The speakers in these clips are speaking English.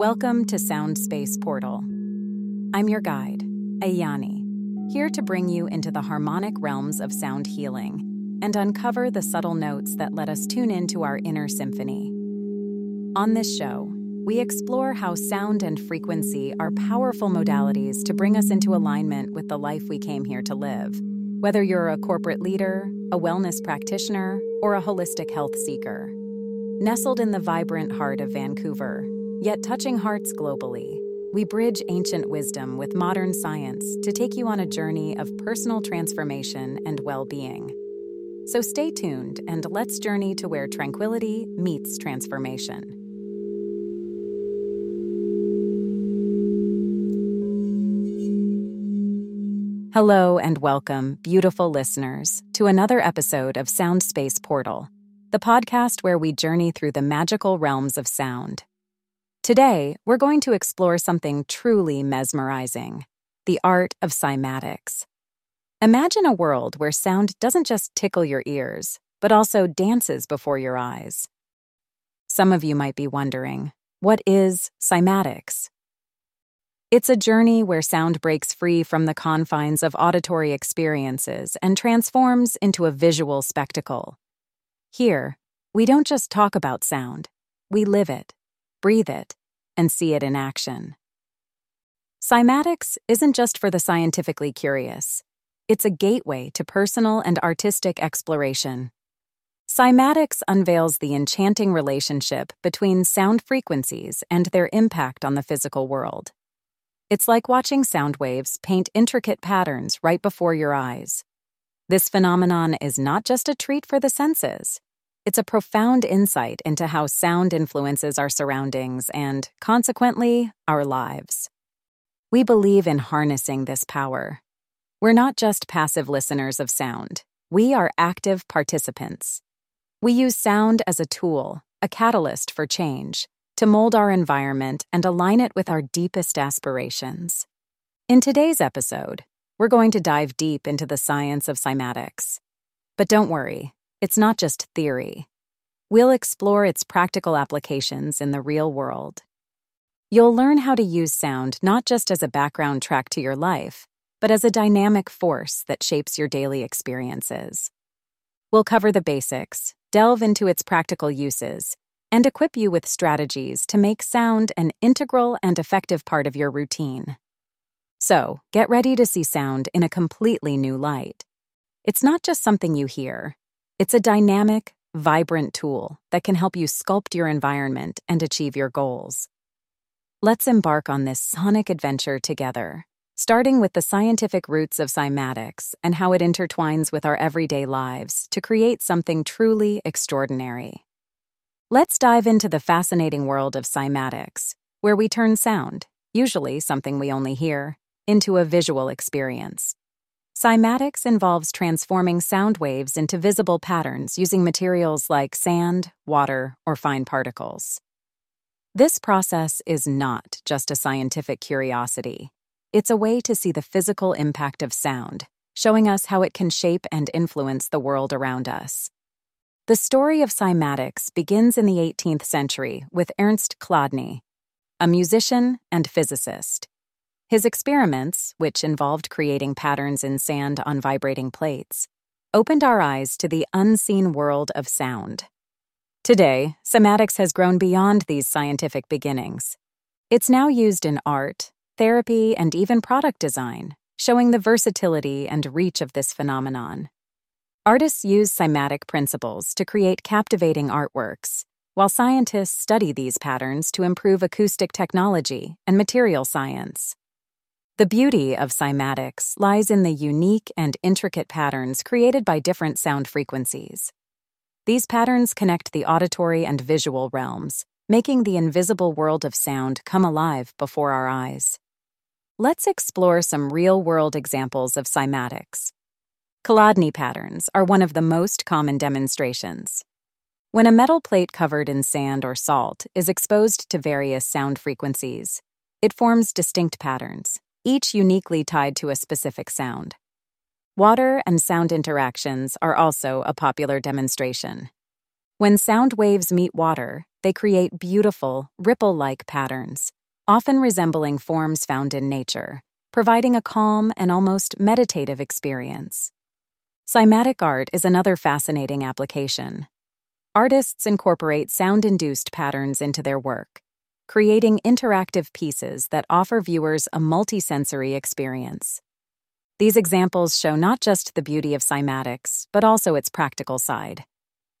Welcome to Sound Space Portal. I'm your guide, Ayani, here to bring you into the harmonic realms of sound healing and uncover the subtle notes that let us tune into our inner symphony. On this show, we explore how sound and frequency are powerful modalities to bring us into alignment with the life we came here to live. Whether you're a corporate leader, a wellness practitioner, or a holistic health seeker. Nestled in the vibrant heart of Vancouver, Yet touching hearts globally, we bridge ancient wisdom with modern science to take you on a journey of personal transformation and well being. So stay tuned and let's journey to where tranquility meets transformation. Hello and welcome, beautiful listeners, to another episode of Sound Space Portal, the podcast where we journey through the magical realms of sound Today, we're going to explore something truly mesmerizing the art of cymatics. Imagine a world where sound doesn't just tickle your ears, but also dances before your eyes. Some of you might be wondering what is cymatics? It's a journey where sound breaks free from the confines of auditory experiences and transforms into a visual spectacle. Here, we don't just talk about sound, we live it breathe it, and see it in action. Cymatics isn't just for the scientifically curious, it's a gateway to personal and artistic exploration. Cymatics unveils the enchanting relationship between sound frequencies and their impact on the physical world. It's like watching sound waves paint intricate patterns right before your eyes. This phenomenon is not just a treat for the senses, it's a profound insight into how sound influences our surroundings and, consequently, our lives. We believe in harnessing this power. We're not just passive listeners of sound, we are active participants. We use sound as a tool, a catalyst for change, to mold our environment and align it with our deepest aspirations. In today's episode, we're going to dive deep into the science of cymatics. But don't worry, it's not just theory. We'll explore its practical applications in the real world. You'll learn how to use sound not just as a background track to your life, but as a dynamic force that shapes your daily experiences. We'll cover the basics, delve into its practical uses, and equip you with strategies to make sound an integral and effective part of your routine. So, get ready to see sound in a completely new light. It's not just something you hear, it's a dynamic, vibrant tool that can help you sculpt your environment and achieve your goals. Let's embark on this sonic adventure together, starting with the scientific roots of cymatics and how it intertwines with our everyday lives to create something truly extraordinary. Let's dive into the fascinating world of cymatics, where we turn sound, usually something we only hear, into a visual experience. Cymatics involves transforming sound waves into visible patterns using materials like sand, water, or fine particles. This process is not just a scientific curiosity. It's a way to see the physical impact of sound, showing us how it can shape and influence the world around us. The story of cymatics begins in the 18th century with Ernst Chladni, a musician and physicist. His experiments, which involved creating patterns in sand on vibrating plates, opened our eyes to the unseen world of sound. Today, cymatics has grown beyond these scientific beginnings. It's now used in art, therapy, and even product design, showing the versatility and reach of this phenomenon. Artists use cymatic principles to create captivating artworks, while scientists study these patterns to improve acoustic technology and material science. The beauty of cymatics lies in the unique and intricate patterns created by different sound frequencies. These patterns connect the auditory and visual realms, making the invisible world of sound come alive before our eyes. Let's explore some real world examples of cymatics. Chladni patterns are one of the most common demonstrations. When a metal plate covered in sand or salt is exposed to various sound frequencies, it forms distinct patterns, each uniquely tied to a specific sound. Water and sound interactions are also a popular demonstration. When sound waves meet water, they create beautiful, ripple like patterns, often resembling forms found in nature, providing a calm and almost meditative experience. Cymatic art is another fascinating application. Artists incorporate sound induced patterns into their work, creating interactive pieces that offer viewers a multisensory experience. These examples show not just the beauty of cymatics, but also its practical side.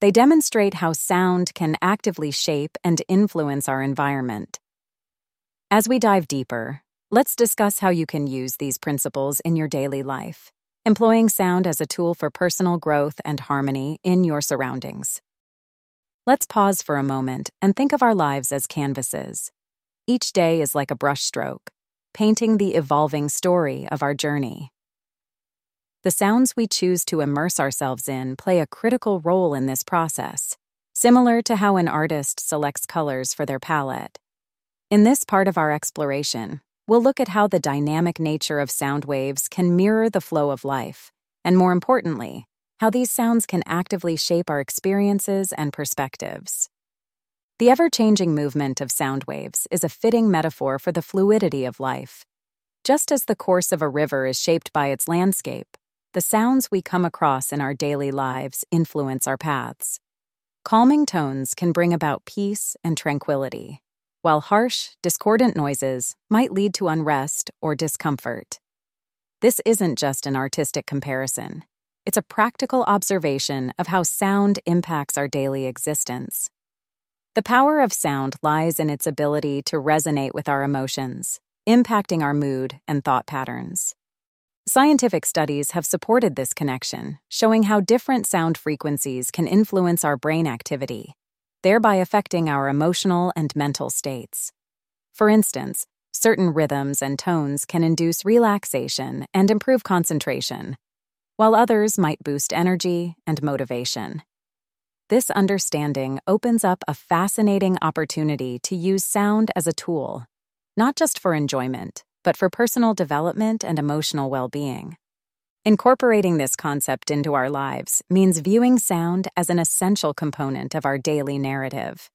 They demonstrate how sound can actively shape and influence our environment. As we dive deeper, let's discuss how you can use these principles in your daily life, employing sound as a tool for personal growth and harmony in your surroundings. Let's pause for a moment and think of our lives as canvases. Each day is like a brushstroke, painting the evolving story of our journey. The sounds we choose to immerse ourselves in play a critical role in this process, similar to how an artist selects colors for their palette. In this part of our exploration, we'll look at how the dynamic nature of sound waves can mirror the flow of life, and more importantly, how these sounds can actively shape our experiences and perspectives. The ever changing movement of sound waves is a fitting metaphor for the fluidity of life. Just as the course of a river is shaped by its landscape, the sounds we come across in our daily lives influence our paths. Calming tones can bring about peace and tranquility, while harsh, discordant noises might lead to unrest or discomfort. This isn't just an artistic comparison, it's a practical observation of how sound impacts our daily existence. The power of sound lies in its ability to resonate with our emotions, impacting our mood and thought patterns. Scientific studies have supported this connection, showing how different sound frequencies can influence our brain activity, thereby affecting our emotional and mental states. For instance, certain rhythms and tones can induce relaxation and improve concentration, while others might boost energy and motivation. This understanding opens up a fascinating opportunity to use sound as a tool, not just for enjoyment, but for personal development and emotional well being. Incorporating this concept into our lives means viewing sound as an essential component of our daily narrative.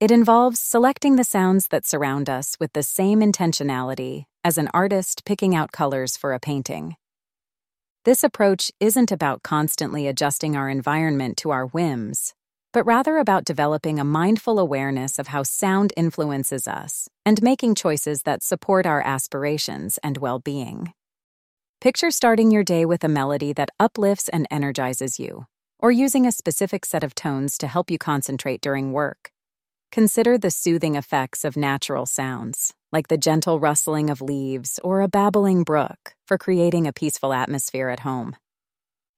It involves selecting the sounds that surround us with the same intentionality as an artist picking out colors for a painting. This approach isn't about constantly adjusting our environment to our whims, but rather about developing a mindful awareness of how sound influences us and making choices that support our aspirations and well being. Picture starting your day with a melody that uplifts and energizes you, or using a specific set of tones to help you concentrate during work. Consider the soothing effects of natural sounds, like the gentle rustling of leaves or a babbling brook, for creating a peaceful atmosphere at home.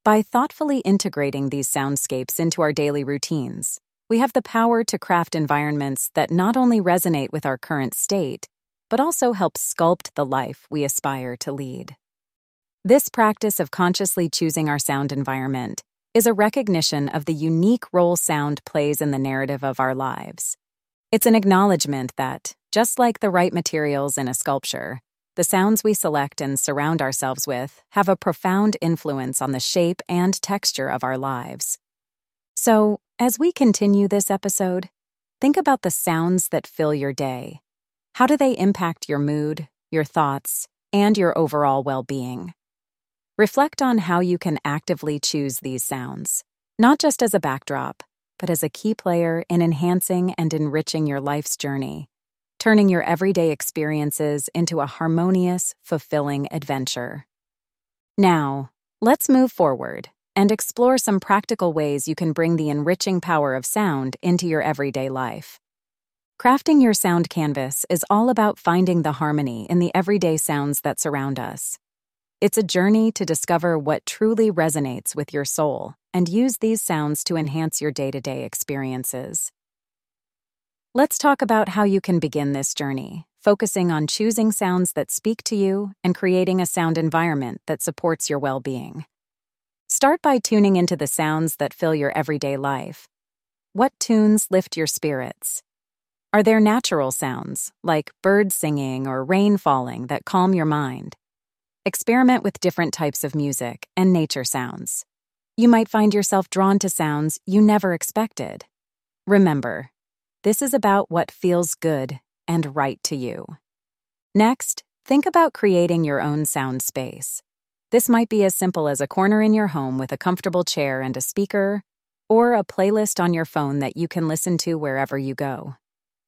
By thoughtfully integrating these soundscapes into our daily routines, we have the power to craft environments that not only resonate with our current state, but also help sculpt the life we aspire to lead. This practice of consciously choosing our sound environment is a recognition of the unique role sound plays in the narrative of our lives. It's an acknowledgement that, just like the right materials in a sculpture, the sounds we select and surround ourselves with have a profound influence on the shape and texture of our lives. So, as we continue this episode, think about the sounds that fill your day. How do they impact your mood, your thoughts, and your overall well being? Reflect on how you can actively choose these sounds, not just as a backdrop, but as a key player in enhancing and enriching your life's journey turning your everyday experiences into a harmonious, fulfilling adventure. Now, let's move forward and explore some practical ways you can bring the enriching power of sound into your everyday life. Crafting your sound canvas is all about finding the harmony in the everyday sounds that surround us. It's a journey to discover what truly resonates with your soul and use these sounds to enhance your day to day experiences. Let's talk about how you can begin this journey, focusing on choosing sounds that speak to you and creating a sound environment that supports your well being. Start by tuning into the sounds that fill your everyday life. What tunes lift your spirits? Are there natural sounds, like birds singing or rain falling, that calm your mind? Experiment with different types of music and nature sounds. You might find yourself drawn to sounds you never expected. Remember, This is about what feels good and right to you. Next, think about creating your own sound space. This might be as simple as a corner in your home with a comfortable chair and a speaker, or a playlist on your phone that you can listen to wherever you go.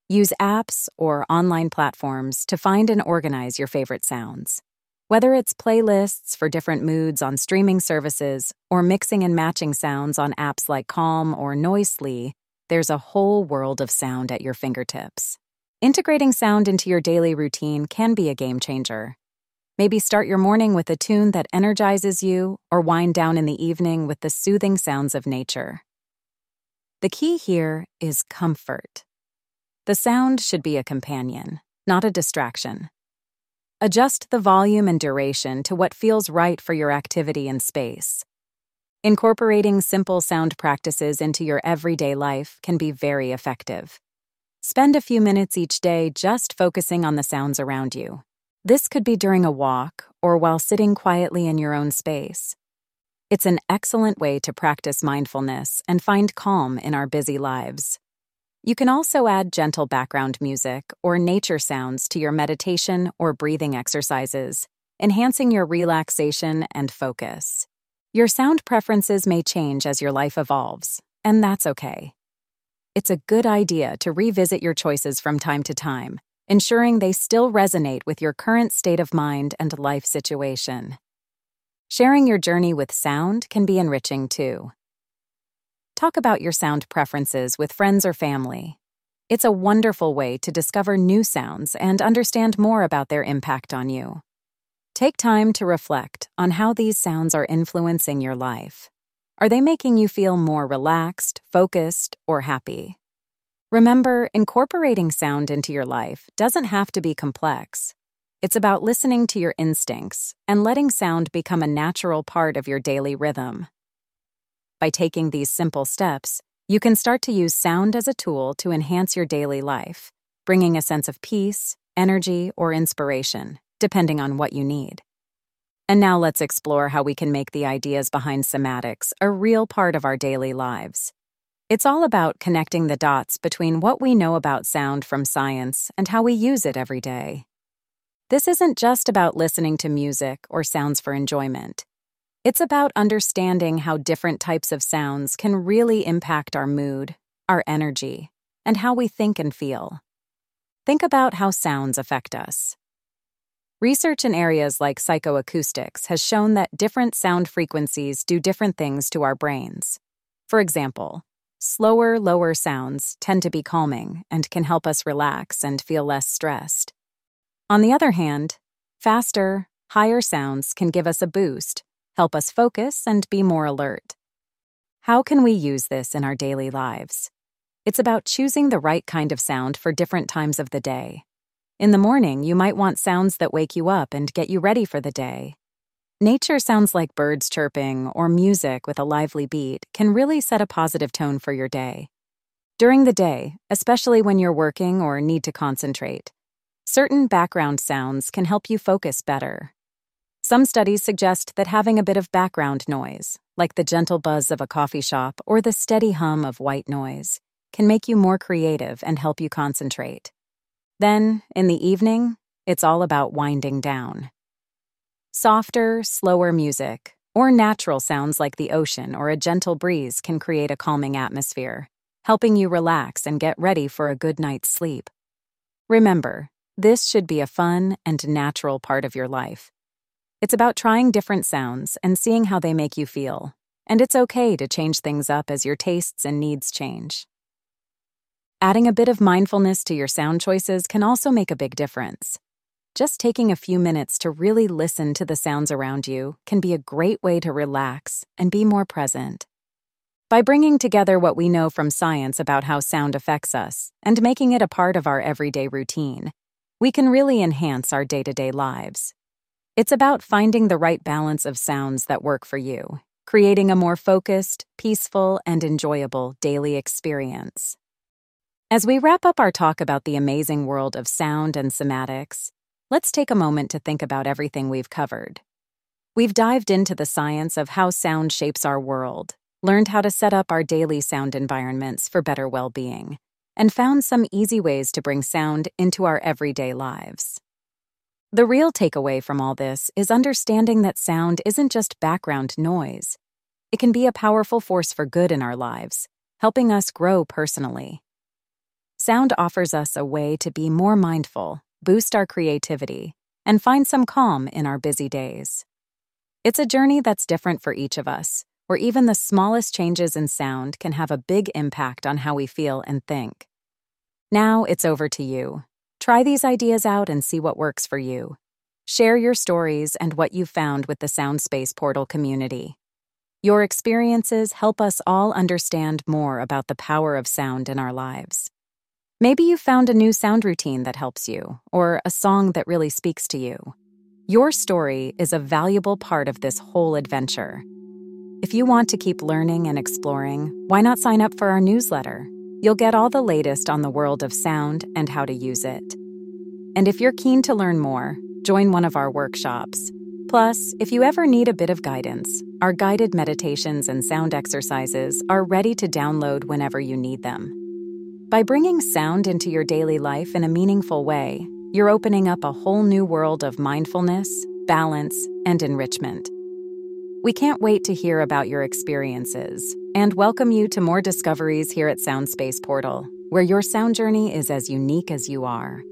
Use apps or online platforms to find and organize your favorite sounds. Whether it's playlists for different moods on streaming services or mixing and matching sounds on apps like Calm or Noisli, there's a whole world of sound at your fingertips. Integrating sound into your daily routine can be a game changer. Maybe start your morning with a tune that energizes you, or wind down in the evening with the soothing sounds of nature. The key here is comfort. The sound should be a companion, not a distraction. Adjust the volume and duration to what feels right for your activity and space. Incorporating simple sound practices into your everyday life can be very effective. Spend a few minutes each day just focusing on the sounds around you. This could be during a walk or while sitting quietly in your own space. It's an excellent way to practice mindfulness and find calm in our busy lives. You can also add gentle background music or nature sounds to your meditation or breathing exercises, enhancing your relaxation and focus. Your sound preferences may change as your life evolves, and that's okay. It's a good idea to revisit your choices from time to time, ensuring they still resonate with your current state of mind and life situation. Sharing your journey with sound can be enriching too. Talk about your sound preferences with friends or family. It's a wonderful way to discover new sounds and understand more about their impact on you. Take time to reflect on how these sounds are influencing your life. Are they making you feel more relaxed, focused, or happy? Remember, incorporating sound into your life doesn't have to be complex. It's about listening to your instincts and letting sound become a natural part of your daily rhythm. By taking these simple steps, you can start to use sound as a tool to enhance your daily life, bringing a sense of peace, energy, or inspiration, depending on what you need. And now let's explore how we can make the ideas behind cymatics a real part of our daily lives. It's all about connecting the dots between what we know about sound from science and how we use it every day. This isn't just about listening to music or sounds for enjoyment. It's about understanding how different types of sounds can really impact our mood, our energy, and how we think and feel. Think about how sounds affect us. Research in areas like psychoacoustics has shown that different sound frequencies do different things to our brains. For example, slower, lower sounds tend to be calming and can help us relax and feel less stressed. On the other hand, faster, higher sounds can give us a boost help us focus and be more alert. How can we use this in our daily lives? It's about choosing the right kind of sound for different times of the day. In the morning, you might want sounds that wake you up and get you ready for the day. Nature sounds like birds chirping or music with a lively beat can really set a positive tone for your day. During the day, especially when you're working or need to concentrate, certain background sounds can help you focus better some studies suggest that having a bit of background noise, like the gentle buzz of a coffee shop or the steady hum of white noise, can make you more creative and help you concentrate. Then, in the evening, it's all about winding down. Softer, slower music, or natural sounds like the ocean or a gentle breeze can create a calming atmosphere, helping you relax and get ready for a good night's sleep. Remember, this should be a fun and natural part of your life. It's about trying different sounds and seeing how they make you feel. And it's okay to change things up as your tastes and needs change. Adding a bit of mindfulness to your sound choices can also make a big difference. Just taking a few minutes to really listen to the sounds around you can be a great way to relax and be more present. By bringing together what we know from science about how sound affects us and making it a part of our everyday routine, we can really enhance our day to day lives. It's about finding the right balance of sounds that work for you, creating a more focused, peaceful, and enjoyable daily experience. As we wrap up our talk about the amazing world of sound and cymatics, let's take a moment to think about everything we've covered. We've dived into the science of how sound shapes our world, learned how to set up our daily sound environments for better well being, and found some easy ways to bring sound into our everyday lives. The real takeaway from all this is understanding that sound isn't just background noise. It can be a powerful force for good in our lives, helping us grow personally. Sound offers us a way to be more mindful, boost our creativity, and find some calm in our busy days. It's a journey that's different for each of us, where even the smallest changes in sound can have a big impact on how we feel and think. Now it's over to you. Try these ideas out and see what works for you. Share your stories and what you've found with the Soundspace Portal community. Your experiences help us all understand more about the power of sound in our lives. Maybe you found a new sound routine that helps you, or a song that really speaks to you. Your story is a valuable part of this whole adventure. If you want to keep learning and exploring, why not sign up for our newsletter? You'll get all the latest on the world of sound and how to use it. And if you're keen to learn more, join one of our workshops. Plus, if you ever need a bit of guidance, our guided meditations and sound exercises are ready to download whenever you need them. By bringing sound into your daily life in a meaningful way, you're opening up a whole new world of mindfulness, balance, and enrichment. We can't wait to hear about your experiences and welcome you to more discoveries here at Soundspace Portal, where your sound journey is as unique as you are.